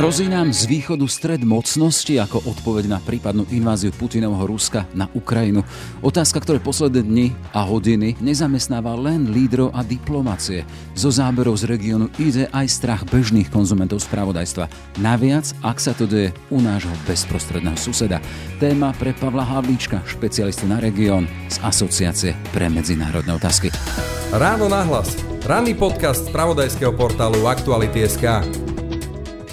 Hrozí nám z východu stred mocnosti ako odpoveď na prípadnú inváziu Putinovho Ruska na Ukrajinu. Otázka, ktoré posledné dni a hodiny nezamestnáva len lídrov a diplomacie. Zo záberov z regiónu ide aj strach bežných konzumentov spravodajstva. Naviac, ak sa to deje u nášho bezprostredného suseda. Téma pre Pavla Havlíčka, špecialistu na región z Asociácie pre medzinárodné otázky. Ráno nahlas. Ranný podcast z pravodajského portálu Aktuality.sk.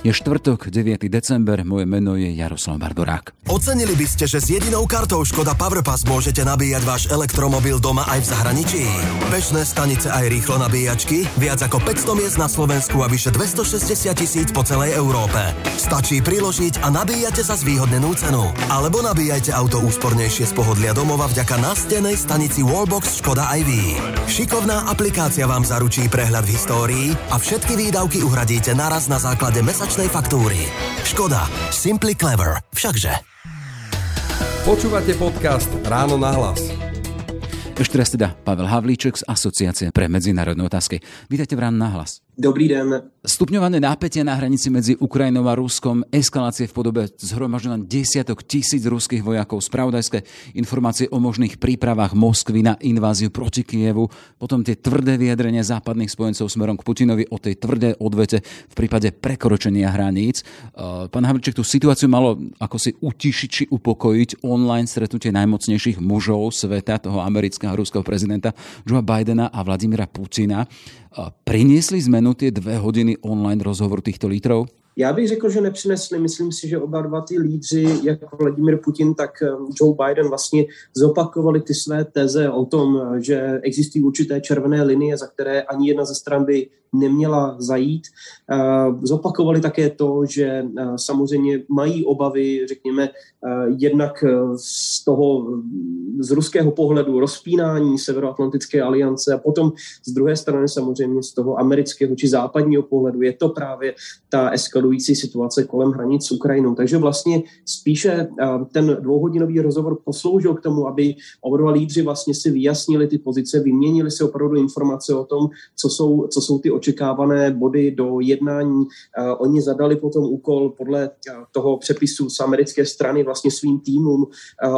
Je štvrtok, 9. december, moje meno je Jaroslav Barborák. Ocenili by ste, že s jedinou kartou Škoda Powerpass môžete nabíjať váš elektromobil doma aj v zahraničí. Bežné stanice aj rýchlo nabíjačky, viac ako 500 miest na Slovensku a vyše 260 tisíc po celej Európe. Stačí priložiť a nabíjate sa zvýhodnenú cenu. Alebo nabíjajte auto úspornejšie z pohodlia domova vďaka nastenej stanici Wallbox Škoda iV. Šikovná aplikácia vám zaručí prehľad v histórii a všetky výdavky uhradíte naraz na základe mesačného mesačnej faktúry. Škoda. Simply clever. Všakže. Počúvate podcast Ráno na hlas. Ešte raz teda Pavel Havlíček z Asociácie pre medzinárodné otázky. Vítajte v Ráno na hlas. Dobrý den. Stupňované nápetie na hranici medzi Ukrajinou a Ruskom, eskalácie v podobe zhromažďovania desiatok tisíc ruských vojakov, spravodajské informácie o možných prípravách Moskvy na inváziu proti Kievu, potom tie tvrdé vyjadrenia západných spojencov smerom k Putinovi o tej tvrdé odvete v prípade prekročenia hraníc. Uh, pán Havliček, tú situáciu malo ako si utišiť či upokojiť online stretnutie najmocnejších mužov sveta, toho amerického a ruského prezidenta Joe Bidena a Vladimira Putina. Priniesli zmenu tie dve hodiny online rozhovoru týchto lítrov? Já bych řekl, že nepřinesli. Myslím si, že oba dva ty lídři, jak Vladimir Putin, tak um, Joe Biden vlastně zopakovali ty své teze o tom, že existují určité červené linie, za které ani jedna ze stran by neměla zajít. Uh, zopakovali také to, že samozřejmě mají obavy, řekněme, jednak z toho, z ruského pohledu rozpínání Severoatlantické aliance a potom z druhé strany samozřejmě z toho amerického či západního pohledu je to právě ta eskalace eskalující situace kolem hranic s Ukrajinou. Takže vlastně spíše eh, ten dvouhodinový rozhovor posloužil k tomu, aby oba dva lídři vlastně si vyjasnili ty pozice, vyměnili si opravdu informace o tom, co jsou, co jsou ty očekávané body do jednání. Eh, oni zadali potom úkol podle eh, toho přepisu z americké strany vlastně svým týmům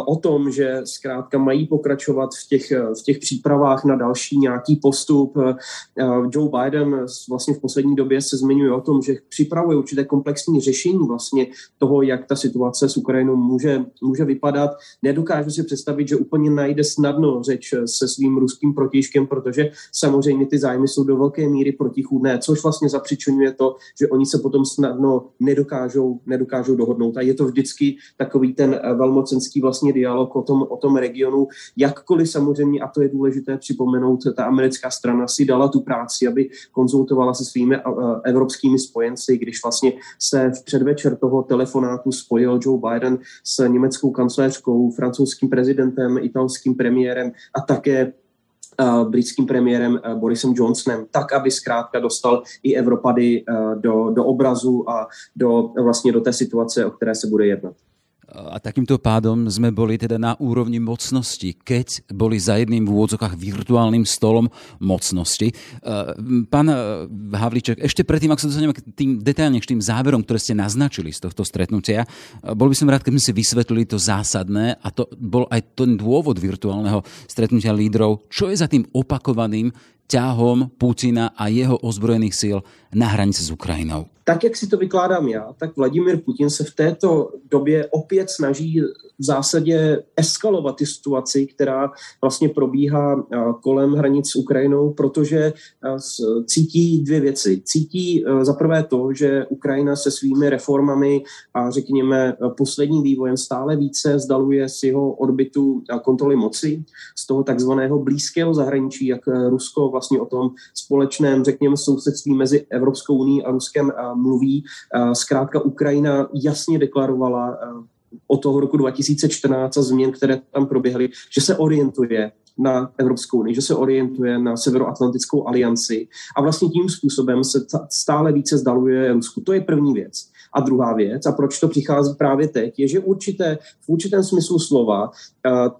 o tom, že zkrátka mají pokračovat v těch, v těch přípravách na další nějaký postup. Joe Biden vlastně v poslední době se zmiňuje o tom, že připravuje určité určité komplexní řešení vlastně toho, jak ta situace s Ukrajinou může, může vypadat. Nedokážu si představit, že úplně najde snadno řeč se svým ruským protižkem, protože samozřejmě ty zájmy jsou do velké míry protichůdné, což vlastně zapřičňuje to, že oni se potom snadno nedokážou, nedokážou dohodnout. A je to vždycky takový ten velmocenský vlastně dialog o tom, o tom regionu, jakkoliv samozřejmě, a to je důležité připomenout, ta americká strana si dala tu práci, aby konzultovala se svými evropskými spojenci, když vlastně vlastně se v předvečer toho telefonátu spojil Joe Biden s německou kancléřkou, francouzským prezidentem, italským premiérem a také britským premiérem Borisem Johnsonem, tak, aby zkrátka dostal i Evropady do, do obrazu a do, vlastně do té situace, o které se bude jednat. A takýmto pádom sme boli teda na úrovni mocnosti, keď boli za jedným v úvodzokách virtuálnym stolom mocnosti. E, pán e, Havliček, ešte predtým, ak sa dostaneme k tým detailne k tým záverom, ktoré ste naznačili z tohto stretnutia, e, bol by som rád, keby si vysvetlili to zásadné a to bol aj ten dôvod virtuálneho stretnutia lídrov. Čo je za tým opakovaným ťahom Putina a jeho ozbrojených síl na hranici s Ukrajinou? tak, jak si to vykládám já, tak Vladimír Putin se v této době opět snaží v zásadě eskalovat ty situaci, která vlastně probíhá kolem hranic s Ukrajinou, protože cítí dvě věci. Cítí za prvé to, že Ukrajina se svými reformami a řekněme posledním vývojem stále více zdaluje z jeho orbitu kontroly moci, z toho takzvaného blízkého zahraničí, jak Rusko vlastně o tom společném, řekněme, sousedství mezi Evropskou unii a Ruskem mluví. Zkrátka Ukrajina jasně deklarovala od toho roku 2014 a změn, které tam proběhly, že se orientuje na Evropskou unii, že se orientuje na Severoatlantickou alianci a vlastně tím způsobem se stále více zdaluje Rusku. To je první věc. A druhá věc, a proč to přichází právě teď, je, že určité, v určitém smyslu slova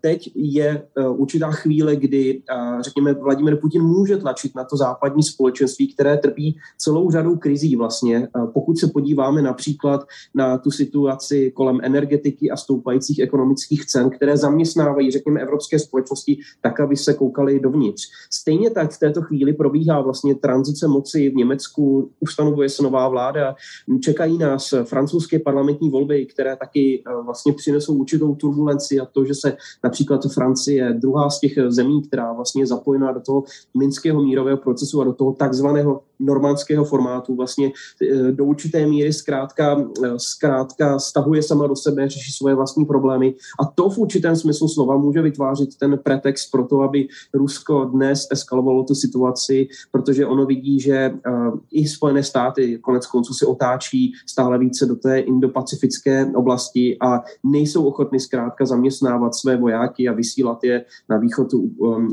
teď je určitá chvíle, kdy, řekněme, Vladimir Putin může tlačit na to západní společenství, které trpí celou řadou krizí vlastně. Pokud se podíváme například na tu situaci kolem energetiky a stoupajících ekonomických cen, které zaměstnávají, řekněme, evropské společnosti tak, aby se koukali dovnitř. Stejně tak v této chvíli probíhá vlastně tranzice moci v Německu, ustanovuje se nová vláda, čekají nás francouzské parlamentní volby, které taky eh, vlastně přinesou určitou turbulenci a to, že se například Francie, druhá z těch zemí, která vlastně je zapojená do toho minského mírového procesu a do toho takzvaného normandského formátu, vlastně eh, do určité míry zkrátka, eh, zkrátka stahuje sama do sebe, řeší svoje vlastní problémy a to v určitém smyslu slova může vytvářet ten pretext pro to, aby Rusko dnes eskalovalo tu situaci, protože ono vidí, že uh, i Spojené státy konec konců si otáčí stále více do té indopacifické oblasti a nejsou ochotny zkrátka zaměstnávat své vojáky a vysílat je na východ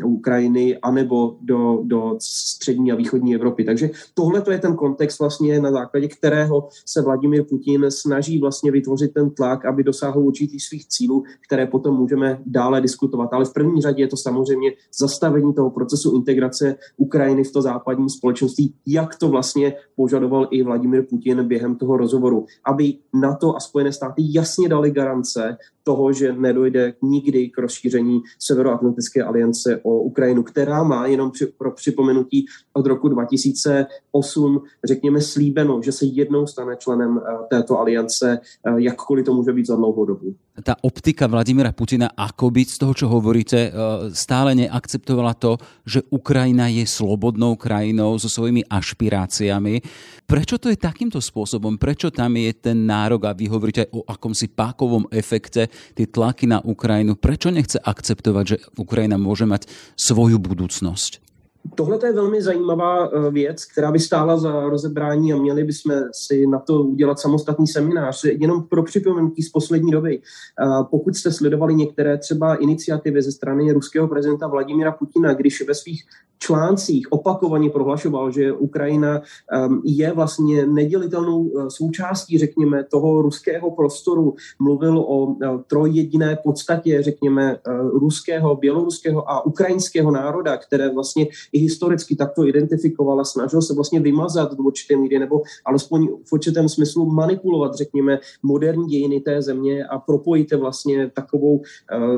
Ukrajiny anebo do, do střední a východní Evropy. Takže tohle to je ten kontext vlastně, na základě kterého se Vladimír Putin snaží vlastně vytvořit ten tlak, aby dosáhl určitých svých cílů, které potom můžeme dále diskutovat. Ale v první řadě je to samozřejmě zastavení toho procesu integrace Ukrajiny v to západní společenství, jak to vlastně požadoval i Vladimír Putin během toho rozhovoru, aby NATO a Spojené státy jasně dali garance toho, že nedojde nikdy k rozšíření Severoatlantické aliance o Ukrajinu, která má jenom při, pro připomenutí od roku 2008, řekněme, slíbeno, že se jednou stane členem eh, této aliance, eh, jakkoliv to může být za dlouhou dobu. Ta optika Vladimira Putina, ako byť z toho, čo hovoríte, eh, stále neakceptovala to, že Ukrajina je slobodnou krajinou so svojimi ašpiráciami. Prečo to je takýmto spôsobom? Prečo tam je ten nárok a vy hovoríte o akomsi pákovom efekte, tie tlaky na Ukrajinu? Prečo nechce akceptovať, že Ukrajina môže mať svoju budúcnosť? Tohle je velmi zajímavá eh, věc, která by stála za rozebrání a měli bychom si na to udělat samostatný seminář. Jenom pro připomenutí z poslední doby. Eh, pokud jste sledovali některé třeba iniciativy ze strany ruského prezidenta Vladimira Putina, když ve svých článcích opakovaně prohlašoval, že Ukrajina ehm, je vlastně nedělitelnou eh, součástí, řekněme, toho ruského prostoru. Mluvil o trojjediné podstatě, řekněme, ruského, běloruského a ukrajinského národa, které vlastně i historicky takto identifikoval a snažil se vlastně vymazat do určité míry nebo alespoň v určitém smyslu manipulovat, řekněme, moderní dějiny té země a propojit vlastně takovou uh,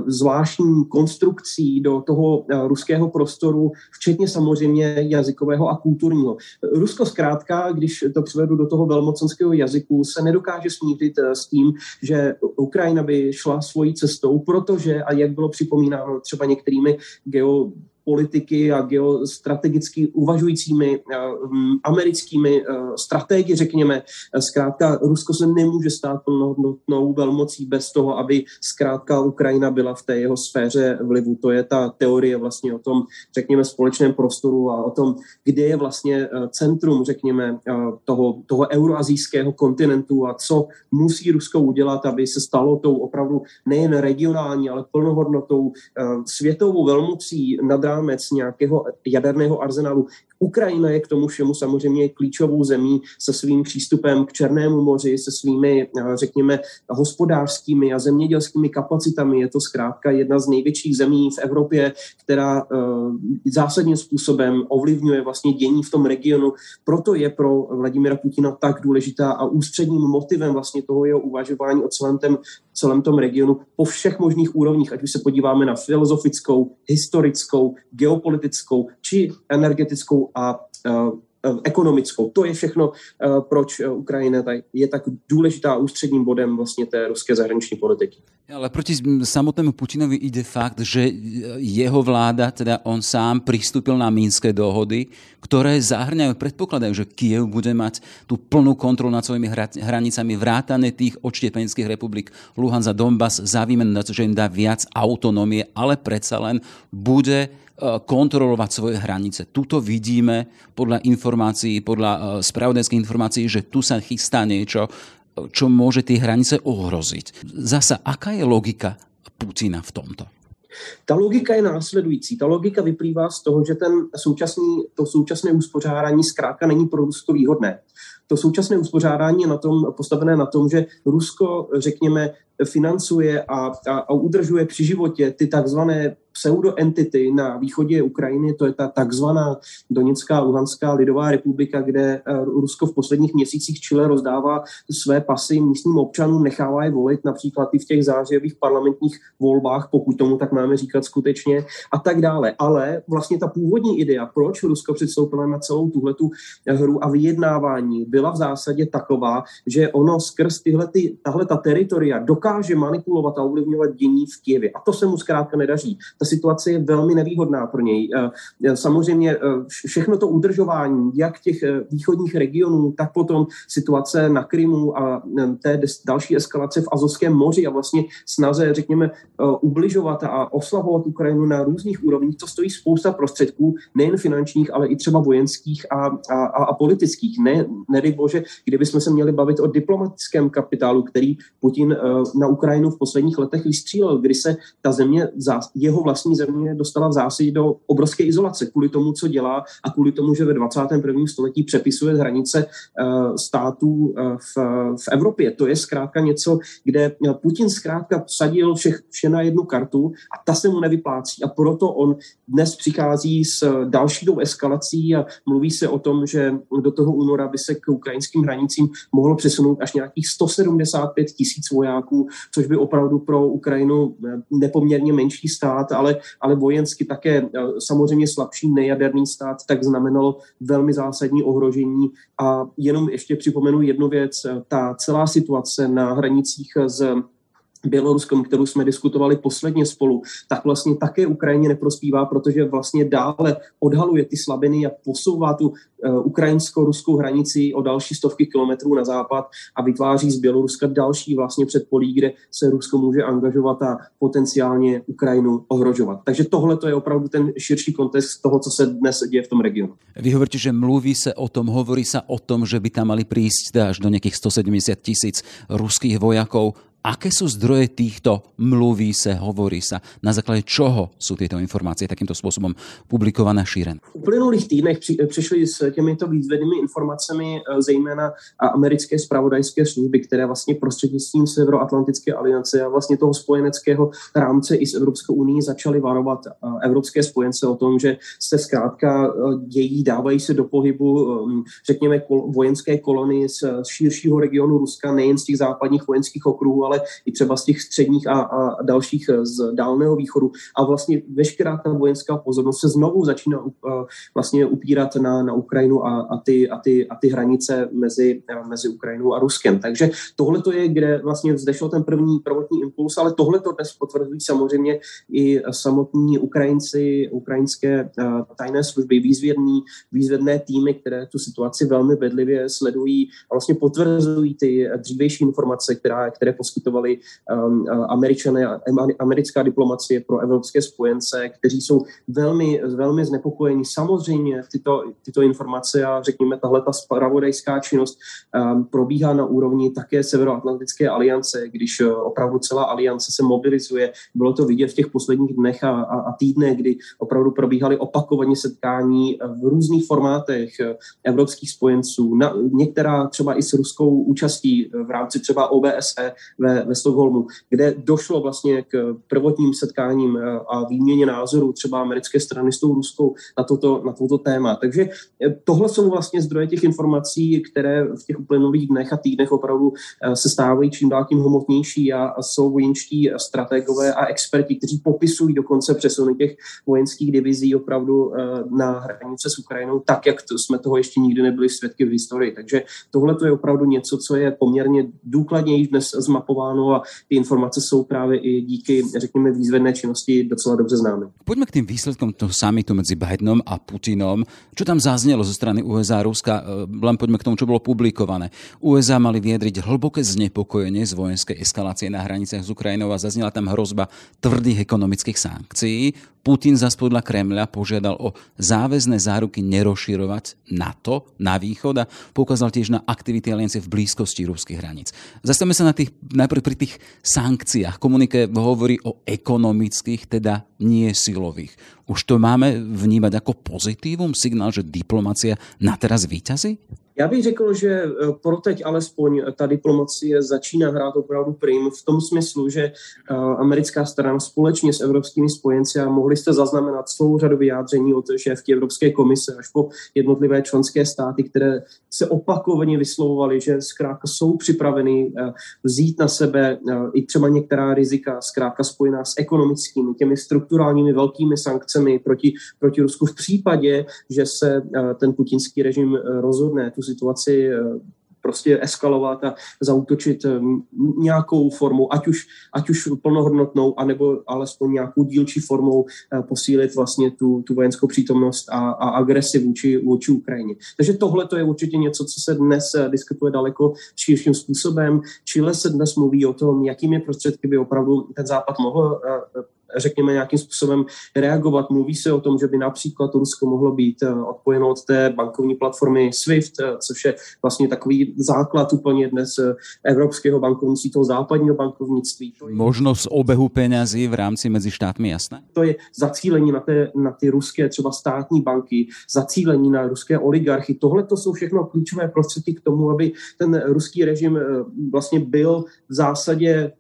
zvláštní konstrukcí do toho uh, ruského prostoru, včetně samozřejmě jazykového a kulturního. Rusko zkrátka, když to přivedu do toho velmocenského jazyku, se nedokáže smířit uh, s tím, že Ukrajina by šla svojí cestou, protože, a jak bylo připomínáno třeba některými geo politiky a geostrategicky uvažujícími eh, americkými eh, strategy, řekněme. Eh, zkrátka, Rusko se nemůže stát plnohodnotnou velmocí bez toho, aby zkrátka Ukrajina byla v té jeho sféře vlivu. To je ta teorie vlastně o tom, řekněme, společném prostoru a o tom, kde je vlastně centrum, řekněme, toho, toho euroazijského kontinentu a co musí Rusko udělat, aby se stalo tou opravdu nejen regionální, ale plnohodnotou světovou velmocí nad rámec nějakého jaderného arzenálu. Ukrajina je k tomu všemu samozřejmě klíčovou zemí se svým přístupem k Černému moři, se svými, eh, řekněme, hospodářskými a zemědělskými kapacitami. Je to zkrátka jedna z největších zemí v Evropě, která uh, zásadním způsobem ovlivňuje vlastně dění v tom regionu. Proto je pro Vladimira Putina tak důležitá a ústředním motivem vlastně toho jeho uvažování o celém, tém, celém tom regionu po všech možných úrovních, ať už se podíváme na filozofickou, historickou, geopolitickou či energetickou a ekonomickou. To je všechno, proč Ukrajina je tak důležitá ústředním bodem vlastně té ruské zahraniční politiky. Ale proti samotnému Putinovi ide fakt, že jeho vláda, teda on sám pristúpil na mínske dohody, ktoré zahrňajú, predpokladajú, že Kiev bude mať tú plnú kontrolu nad svojimi hranicami, vrátane tých odštiepeneckých republik Luhansk a Donbass za výmenu že im dá viac autonómie, ale predsa len bude Eh, kontrolovať svoje hranice. Tuto vidíme podľa informácií, podľa eh, spravodajských informácií, že tu sa chystá niečo, čo môže tie hranice ohroziť. Zasa, aká je logika Putina v tomto? Ta logika je následující. Ta logika vyplývá z toho, že ten současný, to současné uspořádání zkrátka není pro Rusko výhodné. To současné uspořádání je na tom, postavené na tom, že Rusko, řekněme, financuje a, a, a udržuje při životě ty takzvané pseudoentity na východě Ukrajiny, to je ta takzvaná Donická Luhanská lidová republika, kde eh, Rusko v posledních měsících Chile rozdává své pasy místním občanům, nechává je volit například i v těch zářijových parlamentních volbách, pokud tomu tak máme říkat skutečně, a tak dále. Ale vlastně ta původní idea, proč Rusko přistoupilo na celou tuhletu hru a vyjednávání, byla v zásadě taková, že ono skrz tyhle, ty, tahle ta teritoria dokáže manipulovat a ovlivňovat dění v Kijevě. A to se mu zkrátka nedaří. Ta situace je velmi nevýhodná pro něj. Eh, eh, samozřejmě eh, všechno to udržování, jak těch východních regionů, tak potom situace na Krymu a té další eskalace v Azovském moři a vlastně snaze, řekněme, ubližovat a oslabovat Ukrajinu na různých úrovních, to stojí spousta prostředků, nejen finančních, ale i třeba vojenských a, a, a politických. Ne, nedej bože, kdybychom se měli bavit o diplomatickém kapitálu, který Putin na Ukrajinu v posledních letech vystřílel, kdy se ta země, jeho vlastní země dostala v zásadě do obrovské izolace kvůli tomu, co dělá a kvůli tomu, že ve 21. století přepisuje hranice uh, států uh, v, Evropě. To je zkrátka něco, kde Putin zkrátka vsadil vše, vše na jednu kartu a ta se mu nevyplácí. A proto on dnes přichází s další eskalací a mluví se o tom, že do toho února by se k ukrajinským hranicím mohlo přesunout až nějakých 175 tisíc vojáků, což by opravdu pro Ukrajinu nepoměrně menší stát, ale, ale vojensky také eh, samozřejmě slabší nejaderný stát, tak znamenalo velmi zásadní ohrožení. A jenom ještě připomenu jednu věc, ta celá situace na hranicích s Běloruskem, kterou jsme diskutovali posledně spolu, tak vlastně také Ukrajině neprospívá, protože vlastně dále odhaluje ty slabiny a posouvá tu uh, ukrajinsko-ruskou hranici o další stovky kilometrů na západ a vytváří z Běloruska další vlastně předpolí, kde se Rusko může angažovat a potenciálně Ukrajinu ohrožovat. Takže tohle to je opravdu ten širší kontext toho, co se dnes děje v tom regionu. Vy hovoríte, že mluví se o tom, hovorí se o tom, že by tam mali prísť až do nějakých 170 tisíc ruských vojakov. Aké sú zdroje týchto mluví se, hovorí sa? Na základe čoho sú tieto informácie takýmto spôsobom publikované šírené? V uplynulých týdnech při, přišli s těmito výzvednými informacemi eh, zejména americké spravodajské služby, které vlastně prostřednictvím Severoatlantické aliance a vlastně toho spojeneckého rámce i s Evropskou unii začaly varovat eh, evropské spojence o tom, že se zkrátka eh, dějí, dávají se do pohybu, řekněme, vojenské kolony z širšího regionu Ruska, nejen z těch západních vojenských okruhů, ale i třeba z těch středních a, a dalších eh, z dálného východu. A vlastně veškerá ta vojenská pozornost se znovu začíná uh, vlastně upírat na, na Ukrajinu a, a, ty, a, ty, a ty hranice mezi, uh, mezi Ukrajinou a Ruskem. Takže tohle to je, kde vlastně vzešel ten první prvotní impuls, ale tohle to dnes potvrzují samozřejmě i samotní Ukrajinci, ukrajinské uh, tajné služby, výzvědní, výzvědné týmy, které tu situaci velmi bedlivě sledují a vlastně potvrzují ty dřívější informace, která, které poskytují poskytovali um, američané, americká diplomacie pro evropské spojence, kteří jsou velmi, velmi znepokojeni. Samozřejmě tyto, tyto informace a řekněme tahle ta spravodajská činnost um, probíhá na úrovni také Severoatlantické aliance, když uh, opravdu celá aliance se mobilizuje. Bylo to vidět v těch posledních dnech a, a, a týdnech, kdy opravdu probíhaly opakovaně setkání v různých formátech uh, evropských spojenců, na, některá třeba i s ruskou účastí v rámci třeba OBSE ve, ve Stockholmu, kde došlo vlastně k prvotním setkáním eh, a výměně názorů třeba americké strany s tou Ruskou na toto, na toto téma. Takže eh, tohle jsou vlastně zdroje těch informací, které v těch uplynulých dnech a týdnech opravdu eh, se stávají čím dál tím homotnější a, a jsou vojenští strategové a experti, kteří popisují dokonce přesuny těch vojenských divizí opravdu na hranice s Ukrajinou, tak, jak to, jsme toho ještě nikdy nebyli svědky v historii. Takže tohle to je opravdu něco, co je poměrně důkladněji dnes zmapováno zmapováno a ty informace jsou právě i díky, řekněme, výzvedné činnosti docela dobře známy. Pojďme k tým výsledkom toho samitu mezi Bidenom a Putinom. Čo tam zaznělo ze strany USA a Ruska? Eh, len poďme k tomu, čo bolo publikované. USA mali vyjadriť hlboké znepokojenie z vojenskej eskalácie na hraniciach s Ukrajinou a zaznela tam hrozba tvrdých ekonomických sankcií. Putin zas podľa Kremľa požiadal o záväzné záruky nerozširovať NATO na východ a poukázal tiež na aktivity aliancie v blízkosti ruských hraníc. Zastavme sa na tých, najprv pri tých sankciách. Komunike hovorí o ekonomických, teda nie silových. Už to máme vnímať ako pozitívum, signál, že diplomacia na teraz výťazí? Já bych řekl, že eh, pro teď alespoň ta diplomacie začíná hrát opravdu prim v tom smyslu, že eh, americká strana společně s evropskými spojenci a mohli jste zaznamenat celou řadu vyjádření od šéfky Evropské komise až po jednotlivé členské státy, které se opakovaně vyslovovaly, že zkrátka jsou připraveny vzít na sebe i třeba některá rizika, zkrátka spojená s ekonomickými, těmi strukturálními velkými sankcemi proti, proti Rusku v případě, že se ten putinský režim rozhodne. Tu situaci eh, prostě eskalovat a zautočit eh, nějakou formou, ať už, ať už plnohodnotnou, anebo alespoň nějakou dílčí formou eh, posílit vlastně tu, tu vojenskou přítomnost a, a agresi vůči, vůči Ukrajině. Takže tohle to je určitě něco, co se dnes diskutuje daleko širším způsobem. Chile se dnes mluví o tom, jakými prostředky by opravdu ten západ mohl řekněme, nějakým způsobem reagovat. Mluví se o tom, že by například Rusko mohlo být eh, odpojeno od té bankovní platformy SWIFT, eh, což je vlastně takový základ úplně dnes eh, evropského bankovnictví, toho západního bankovnictví. Možnost obehu penězí v rámci mezi štátmi, jasné? To je zacílení na, té, na ty ruské třeba státní banky, zacílení na ruské oligarchy. Tohle to jsou všechno klíčové prostředky k tomu, aby ten ruský režim vlastně byl v zásadě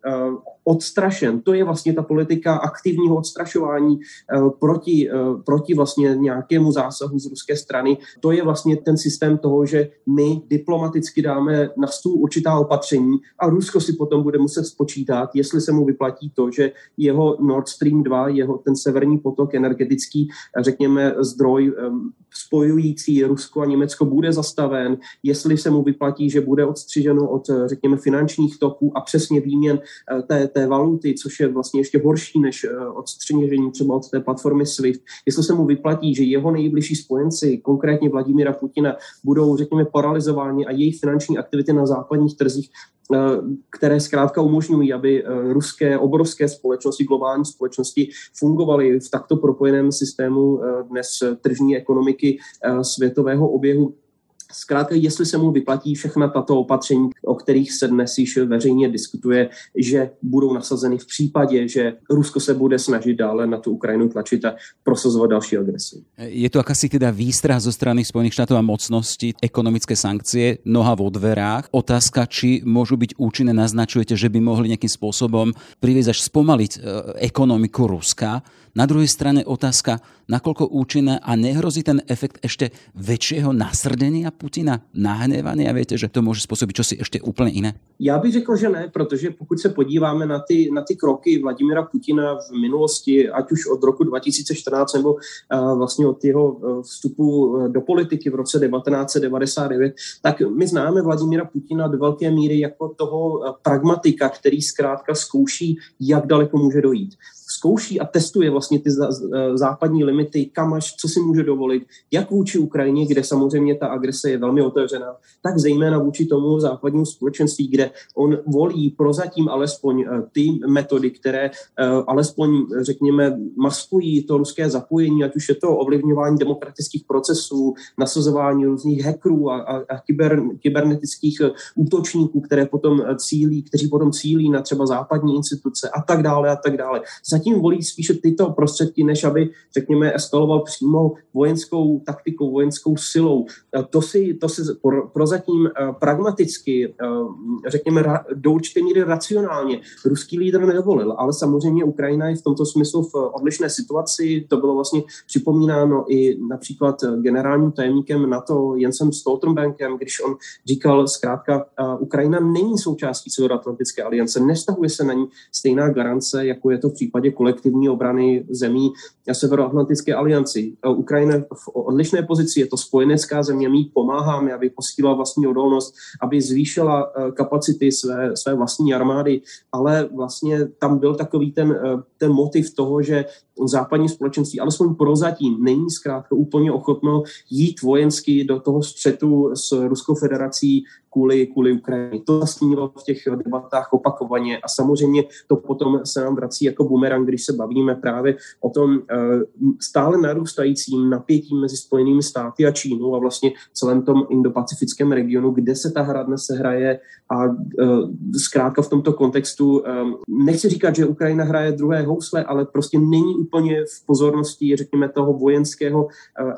odstrašen. To je vlastně ta politika aktivního odstrašování eh, proti, eh, proti vlastně nějakému zásahu z ruské strany. To je vlastně ten systém toho, že my diplomaticky dáme na stůl určitá opatření a Rusko si potom bude muset spočítat, jestli se mu vyplatí to, že jeho Nord Stream 2, jeho ten severní potok energetický, řekněme, zdroj spojující Rusko a Německo bude zastaven, jestli se mu vyplatí, že bude odstřiženo od, řekněme, finančních toků a přesně výměn eh, té, té valuty, což je vlastně ještě horší než eh, odstřižení třeba od té platformy SWIFT. Jestli se mu vyplatí, že jeho nejbližší spojenci, konkrétně Vladimíra Putina, budou, řekněme, paralizováni a jejich finanční aktivity na západních trzích eh, které zkrátka umožňují, aby ruské obrovské společnosti, globální společnosti fungovaly v takto propojeném systému dnes tržní ekonomiky světového oběhu Zkrátka, jestli se mu vyplatí všechna tato opatření, o kterých se dnes již veřejně diskutuje, že budou nasazeny v případě, že Rusko se bude snažit dále na tu Ukrajinu tlačit a prosazovat další agresi. Je to akási teda výstrah zo strany Spojených štátov a mocnosti, ekonomické sankcie, noha vo dverách. Otázka, či môžu byť účinné, naznačujete, že by mohli nejakým spôsobom priviesť až spomaliť e, ekonomiku Ruska. Na druhej strane otázka, nakoľko účinné a nehrozí ten efekt ešte väčšieho nasrdenia Putina, nahnevania? Viete, že to môže spôsobiť čosi ešte úplne iné? Já bych řekl, že ne, protože pokud se podíváme na ty, na ty kroky Vladimira Putina v minulosti, ať už od roku 2014 nebo uh, vlastně od jeho uh, vstupu uh, do politiky v roce 1999, tak my známe Vladimira Putina do velké míry jako toho pragmatika, který zkrátka zkouší, jak daleko může dojít zkouší a testuje vlastně ty západní limity, kam až, co si může dovolit, jak vůči Ukrajině, kde samozřejmě ta agrese je velmi otevřená, tak zejména vůči tomu západnímu společenství, kde on volí prozatím alespoň eh, ty metody, které eh, alespoň, řekněme, maskují to ruské zapojení, ať už je to ovlivňování demokratických procesů, nasazování různých hackerů a, a, a kyber, kybernetických eh, útočníků, které potom cílí, kteří potom cílí na třeba západní instituce a tak dále a tak dále. Zatím volí spíše tyto prostředky, než aby, řekněme, eskaloval přímo vojenskou taktikou, vojenskou silou. To si, to si prozatím pragmaticky, řekněme, do určité míry racionálně ruský lídr nedovolil, ale samozřejmě Ukrajina je v tomto smyslu v odlišné situaci. To bylo vlastně připomínáno i například generálním tajemníkem NATO Jensem Stoltenbergem, když on říkal zkrátka, Ukrajina není součástí Severoatlantické aliance, nestahuje se na ní stejná garance, jako je to v případě kolektivní obrany zemí Severoatlantické alianci. Ukrajina v odlišné pozici, je to spojenecká země, my pomáháme, aby posílala vlastní odolnost, aby zvýšila kapacity své, své vlastní armády, ale vlastně tam byl takový ten, eh, ten motiv toho, že západní společenství, alespoň prozatím, není zkrátka úplně ochotno jít vojensky do toho střetu s Ruskou federací kvůli, kvůli Ukrajině. To zasnívalo v těch debatách opakovaně a samozřejmě to potom se nám vrací jako bumerang, když se bavíme právě o tom eh, stále narůstajícím napětí mezi Spojenými státy a Čínou a vlastně celém tom indopacifickém regionu, kde se ta hra dnes hraje a eh, zkrátka v tomto kontextu, eh, nechci říkat, že Ukrajina hraje druhé housle, ale prostě není úplně v pozornosti, řekněme, toho vojenského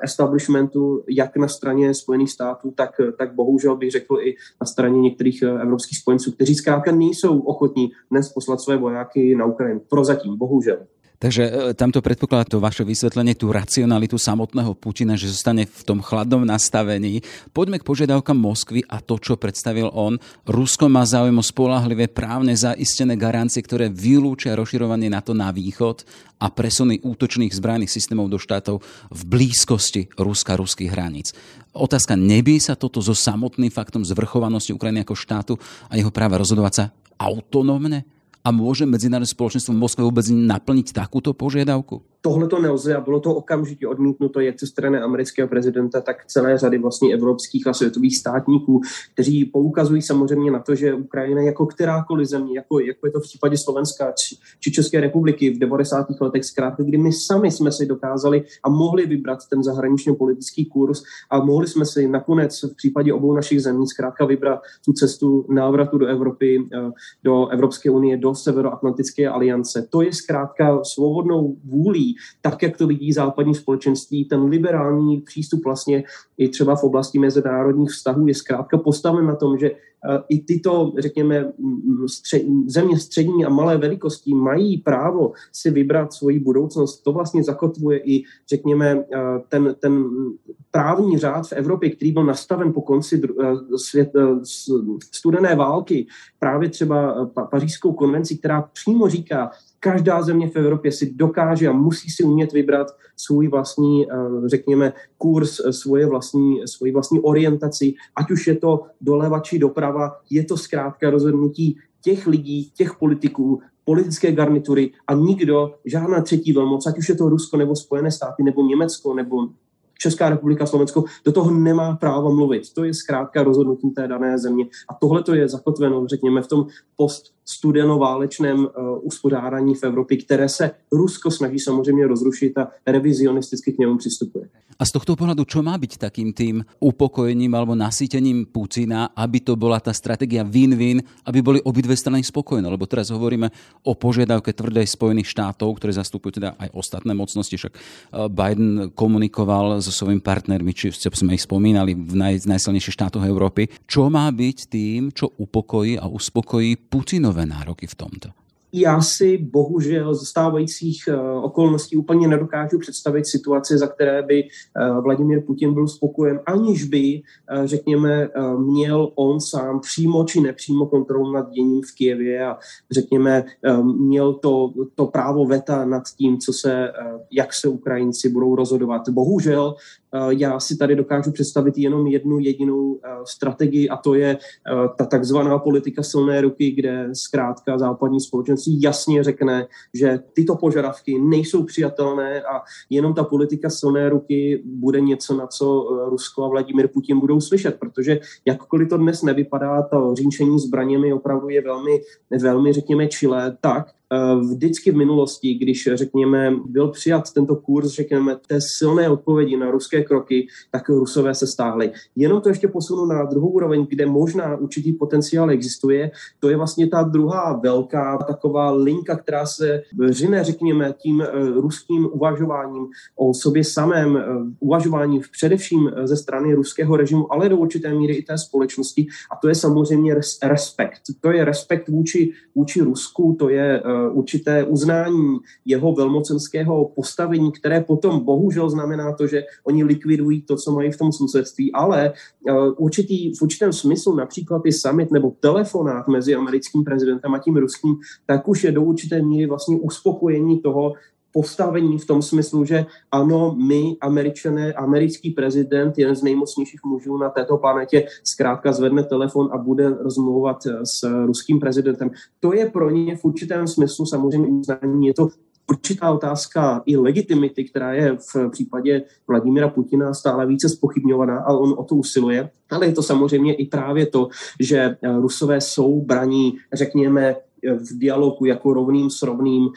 establishmentu, jak na straně Spojených států, tak, tak bohužel bych řekl i na straně některých evropských spojenců, kteří zkrátka nejsou ochotní dnes poslat své vojáky na Ukrajinu. Prozatím, bohužel. Takže e, tamto predpokladá to vaše vysvetlenie, tú racionalitu samotného Putina, že zostane v tom chladnom nastavení. Poďme k požiadavkám Moskvy a to, čo predstavil on. Rusko má záujem o spolahlivé právne zaistené garancie, ktoré vylúčia rozširovanie NATO na východ a presuny útočných zbrojných systémov do štátov v blízkosti Ruska, ruských hraníc. Otázka, nebí sa toto so samotným faktom zvrchovanosti Ukrajiny ako štátu a jeho práva rozhodovať sa autonómne? A môže medzinárodné spoločenstvo v Moskve vôbec naplniť takúto požiadavku? Tohle to nelze a bylo to okamžitě odmítnuto jak ze strany amerického prezidenta, tak celé řady vlastně evropských a světových státníků, kteří poukazují samozřejmě na to, že Ukrajina jako kterákoliv země, jako, jako je to v případě Slovenska či, či České republiky v 90. letech zkrátka, kdy my sami jsme si dokázali a mohli vybrat ten zahraničně politický kurz a mohli jsme si nakonec v případě obou našich zemí zkrátka vybrat tu cestu návratu do Evropy, eh, do Evropské unie, do Severoatlantické aliance. To je zkrátka svobodnou vůlí tak jak to vidí západní společenství, ten liberální přístup vlastně i třeba v oblasti mezinárodních vztahů je zkrátka postaven na tom, že eh, i tyto, řekněme, střed, země střední a malé velikosti mají právo si vybrat svoji budoucnost. To vlastně zakotvuje i, řekněme, eh, ten, ten právní řád v Evropě, který byl nastaven po konci eh, svět, studené války, právě třeba pařížskou konvenci, která přímo říká, každá země v Evropě si dokáže a musí si umět vybrat svůj vlastní, eh, řekněme, kurz, eh, svoje vlastní, svoji vlastní orientaci, ať už je to doleva či doprava, je to zkrátka rozhodnutí těch lidí, těch politiků, politické garnitury a nikdo, žádná třetí velmoc, ať už je to Rusko nebo Spojené státy nebo Německo nebo Česká republika, Slovensko do toho nemá právo mluvit. To je zkrátka rozhodnutí té dané země. A tohle to je zakotveno, řekněme, v tom post studenoválečném uh, uspořádání v Evropě, které se Rusko snaží samozřejmě rozrušit a revizionisticky k němu přistupuje. A z tohto pohľadu, čo má byť takým tým upokojením alebo nasýtením Putina, aby to bola tá stratégia win-win, aby boli obidve strany spokojné? Lebo teraz hovoríme o požiadavke tvrdej Spojených štátov, ktoré zastupujú teda aj ostatné mocnosti. Však e, Biden komunikoval so svojimi partnermi, či sme ich spomínali, v naj, najsilnejších štátoch Európy. Čo má byť tým, čo upokojí a uspokojí Putinové nároky v tomto? Já si bohužel z stávajících uh, okolností úplně nedokážu představit situaci, za které by uh, Vladimír Putin byl spokojen, aniž by, uh, řekněme, měl on sám přímo či nepřímo kontrolu nad děním v Kijevě a řekněme, měl to, to právo veta nad tím, co se, jak se Ukrajinci budou rozhodovat. Bohužel já si tady dokážu představit jenom jednu jedinou strategii a to je ta takzvaná politika silné ruky, kde zkrátka západní společnost si jasně řekne, že tyto požadavky nejsou přijatelné a jenom ta politika silné ruky bude něco, na co eh, Rusko a Vladimir Putin budou slyšet, protože jakkoliv to dnes nevypadá, to řínčení zbraněmi opravdu je velmi, velmi řekněme, čilé, tak vždycky v minulosti, když, řekněme, byl přijat tento kurz, řekněme, té silné odpovědi na ruské kroky, tak Rusové se stáhli. Jenom to ještě posunu na druhou úroveň, kde možná určitý potenciál existuje. To je vlastně ta druhá velká taková linka, která se řine, řekněme, tím eh, ruským uvažováním o sobě samém, eh, uvažováním především ze strany ruského režimu, ale do určité míry i té společnosti. A to je samozřejmě respekt. To je respekt vůči, vůči Rusku, to je určité uznání jeho velmocenského postavení, které potom bohužel znamená to, že oni likvidují to, co mají v tom sousedství, ale eh, určitý, v určitém smyslu například i summit nebo telefonát mezi americkým prezidentem a tím ruským, tak už je do určité míry vlastně uspokojení toho, postavení v tom smyslu, že ano, my, američané, americký prezident, jeden z nejmocnějších mužů na této planetě, zkrátka zvedne telefon a bude rozmlouvat s ruským prezidentem. To je pro ně v určitém smyslu samozřejmě uznání. Je to určitá otázka i legitimity, která je v případě Vladimira Putina stále více spochybňovaná, ale on o to usiluje. Ale je to samozřejmě i právě to, že Rusové jsou braní, řekněme, v dialogu jako rovným s rovným,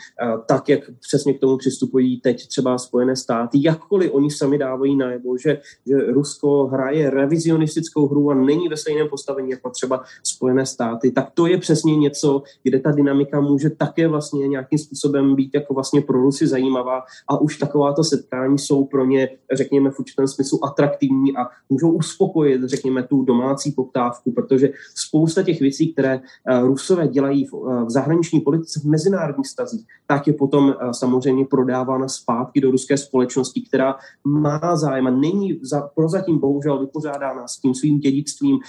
tak, jak přesně k tomu přistupují teď třeba Spojené státy, jakkoliv oni sami dávají najevo, že, že Rusko hraje revizionistickou hru a není ve stejném postavení jako třeba Spojené státy, tak to je přesně něco, kde ta dynamika může také vlastně nějakým způsobem být jako vlastně pro Rusy zajímavá. A už takováto setkání jsou pro ně, řekněme, v určitém smyslu atraktivní a můžou uspokojit, řekněme, tu domácí poptávku, protože spousta těch věcí, které eh, Rusové dělají v, eh, v zahraniční politice, v mezinárodních stazích, tak je potom eh, samozřejmě prodávána zpátky do ruské společnosti, která má zájem a není za, prozatím bohužel vypořádána s tím svým dědictvím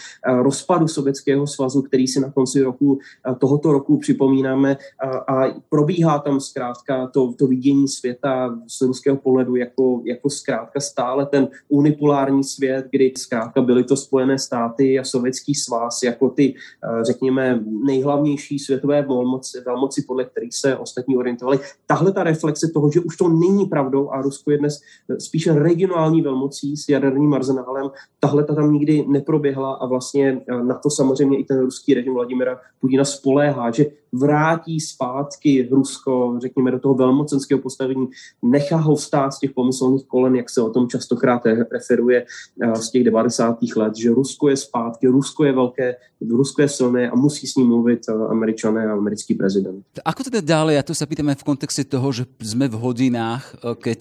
rozpadu Sovětského svazu, který si na konci roku tohoto roku připomínáme a, a probíhá tam zkrátka to, to vidění světa z ruského pohledu jako, jako zkrátka stále ten unipolární svět, kdy zkrátka byly to Spojené státy a Sovětský svaz jako ty, řekněme, nejhlavnější světové velmoci, velmoci podle kterých se ostatní orientovali. Tahle ta reflexe toho, že už to není pravdou a Rusko je dnes spíše regionální velmocí s jaderným arzenálem, tahle ta tam nikdy neproběhla a vlastně na to samozřejmě i ten ruský režim Vladimira Putina spoléhá, že vrátí zpátky Rusko, řekněme, do toho velmocenského postavení, nechá ho vstát z těch pomyslných kolen, jak se o tom častokrát referuje eh, z těch 90. let, že Rusko je zpátky, Rusko je velké, Rusko je silné a musí s ním mluvit eh, američané a americký prezident. Ako teda dále, a to sa pýtame v kontexte toho, že sme v hodinách, eh, keď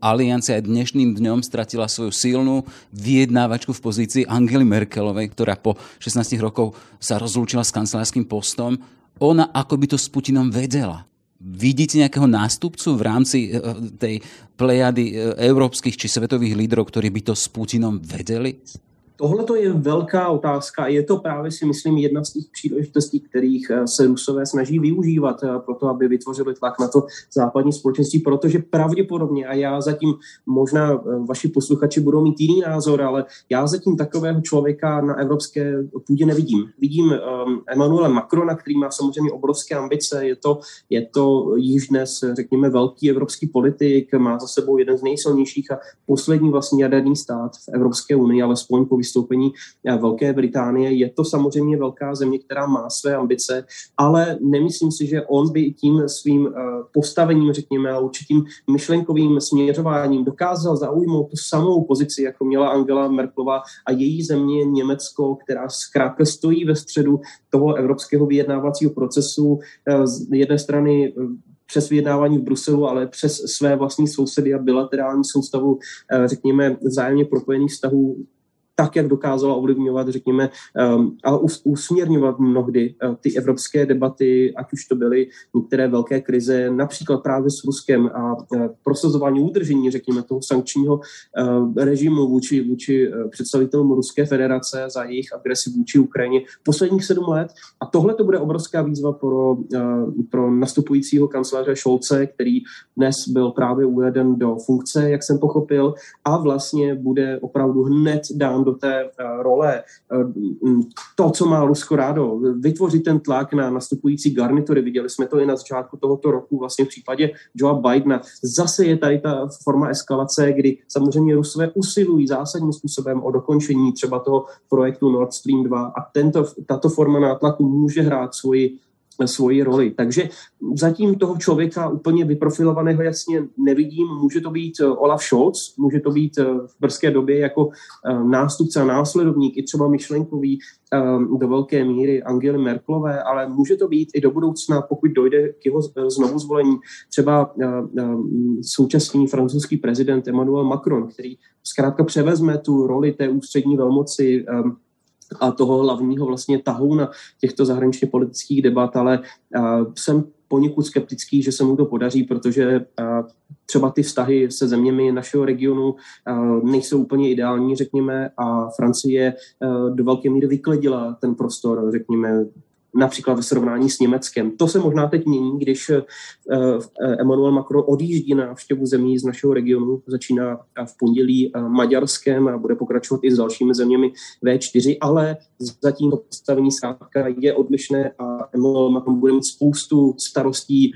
aliancia dnešným dňom stratila svoju silnú vyjednávačku v pozícii Angely Merkelovej, ktorá po 16 rokov sa rozlúčila s kancelárským postom ona ako by to s Putinom vedela. Vidíte nejakého nástupcu v rámci eh, tej plejady európskych či svetových lídrov, ktorí by to s Putinom vedeli? Tohle to je velká otázka a je to právě si myslím jedna z těch příležitostí, kterých eh, se Rusové snaží využívat eh, pro to, aby vytvořili tlak na to západní společenství, protože pravděpodobně, a já zatím možná eh, vaši posluchači budou mít jiný názor, ale já zatím takového člověka na evropské půdě nevidím. Vidím um, Emmanuela Macrona, který má samozřejmě obrovské ambice, je to, je to již dnes, řekněme, velký evropský politik, má za sebou jeden z nejsilnějších a poslední vlastně jaderný stát v Evropské unii, alespoň po vystoupení eh, Velké Británie. Je to samozřejmě velká země, která má své ambice, ale nemyslím si, že on by tím svým eh, postavením, řekněme, a určitým myšlenkovým směřováním dokázal zaujmout tu samou pozici, jako měla Angela Merkelová a její země Německo, která zkrátka stojí ve středu toho evropského vyjednávacího procesu. Eh, z jedné strany přes vyjednávání v Bruselu, ale přes své vlastní sousedy a bilaterální soustavu, řekněme, vzájemně propojených vztahů tak, jak dokázala ovlivňovat, řekněme, um, a usměrňovat mnohdy uh, ty evropské debaty, ať už to byly některé velké krize, například právě s Ruskem a uh, prosazování udržení, řekněme, toho sankčního uh, režimu vůči, vůči představitelům Ruské federace za jejich agresi vůči Ukrajině posledních sedm let. A tohle to bude obrovská výzva pro, pro nastupujícího kanceláře Šolce, který dnes byl právě uveden do funkce, jak jsem pochopil, a vlastně bude opravdu hned dán do té eh, role eh, to, co má Rusko rádo, vytvořit ten tlak na nastupující garnitury. Viděli jsme to i na začátku tohoto roku, vlastně v případě Joea Bidena. Zase je tady ta forma eskalace, kdy samozřejmě Rusové usilují zásadním způsobem o dokončení třeba toho projektu Nord Stream 2 a tento, tato forma nátlaku může hrát svoji svoji roli. Takže zatím toho člověka úplně vyprofilovaného jasně nevidím. Může to být eh, Olaf Scholz, může to být eh, v brzké době jako eh, nástupce a následovník, i třeba myšlenkový do velké míry Angely Merklové, ale může to být i do budoucna, pokud dojde k jeho znovu zvolení, třeba současný francouzský prezident Emmanuel Macron, který zkrátka převezme tu roli té ústřední velmoci a toho hlavního vlastně tahouna těchto zahraničně politických debat, ale jsem poněkud skeptický, že se mu to podaří, protože třeba ty vztahy se zeměmi našeho regionu nejsou úplně ideální, řekněme, a Francie do velké míry vykledila ten prostor, řekněme, například ve srovnání s Německem. To se možná teď mění, když eh, eh, Emmanuel Macron odjíždí na návštěvu zemí z našeho regionu, začíná v pondělí eh, Maďarskem a bude pokračovat i s dalšími zeměmi V4, ale zatím to postavení zkrátka je odlišné a Emmanuel Macron bude mít spoustu starostí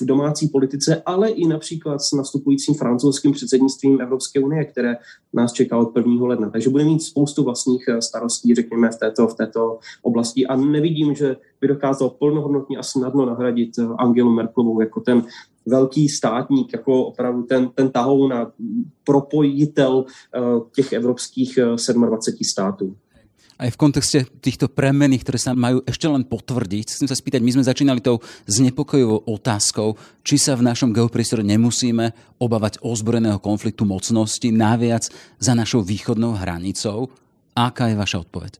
v domácí politice, ale i například s nastupujícím francouzským předsednictvím Evropské unie, které nás čeká od 1. ledna. Takže bude mít spoustu vlastních eh, starostí, řekněme, v této, v této oblasti. A nevidím, že by dokázal plnohodnotně a snadno nahradit eh, Angelu Merklovou jako ten velký státník, jako opravdu ten, ten tahou na propojitel těch evropských 27 států aj v kontexte týchto premených, ktoré sa majú ešte len potvrdiť. Chcem sa spýtať, my sme začínali tou znepokojivou otázkou, či sa v našom geopriestore nemusíme obávať ozbrojeného konfliktu mocnosti naviac za našou východnou hranicou. Aká je vaša odpoveď?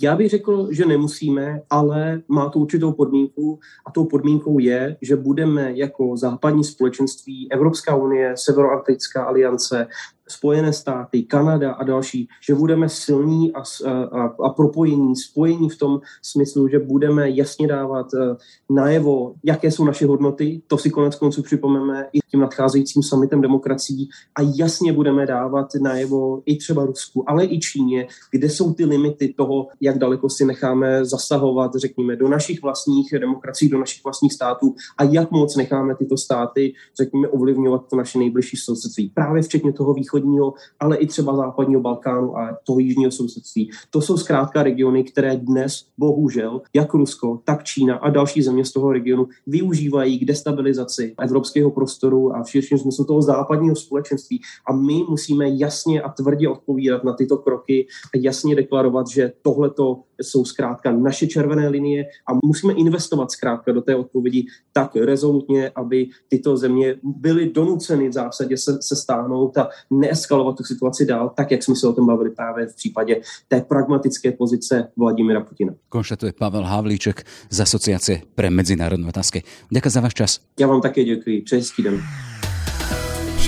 Já bych řekl, že nemusíme, ale má to určitou podmínku a tou podmínkou je, že budeme jako západní společenství, Evropská unie, Severoatlantická aliance, Spojené státy, Kanada a další, že budeme silní a, a, a propojení, spojení v tom smyslu, že budeme jasně dávat uh, najevo, jaké jsou naše hodnoty. To si konec konců připomeme i tím nadcházejícím summitem demokracií a jasně budeme dávat najevo i třeba Rusku, ale i Číně, kde jsou ty limity toho, jak daleko si necháme zasahovat, řekněme, do našich vlastních demokracií, do našich vlastních států a jak moc necháme tyto státy, řekněme, ovlivňovat to naše nejbližší sousedství. Právě včetně toho východu východního, ale i třeba západního Balkánu a toho jižního sousedství. To jsou zkrátka regiony, které dnes bohužel, jak Rusko, tak Čína a další země z toho regionu využívají k destabilizaci evropského prostoru a v širším smyslu toho západního společenství. A my musíme jasně a tvrdě odpovídat na tyto kroky a jasně deklarovat, že tohleto jsou zkrátka naše červené linie a musíme investovat zkrátka do té odpovědi tak rezolutně, aby tyto země byly donuceny v zásadě se, se stáhnout a neeskalovat tu situaci dál, tak jak jsme se o tom bavili právě v případě té pragmatické pozice Vladimira Putina. Konštatuje Pavel Havlíček z Asociace pre medzinárodné otázky. Ďakujem za váš čas. Já vám také děkuji. Přeji den.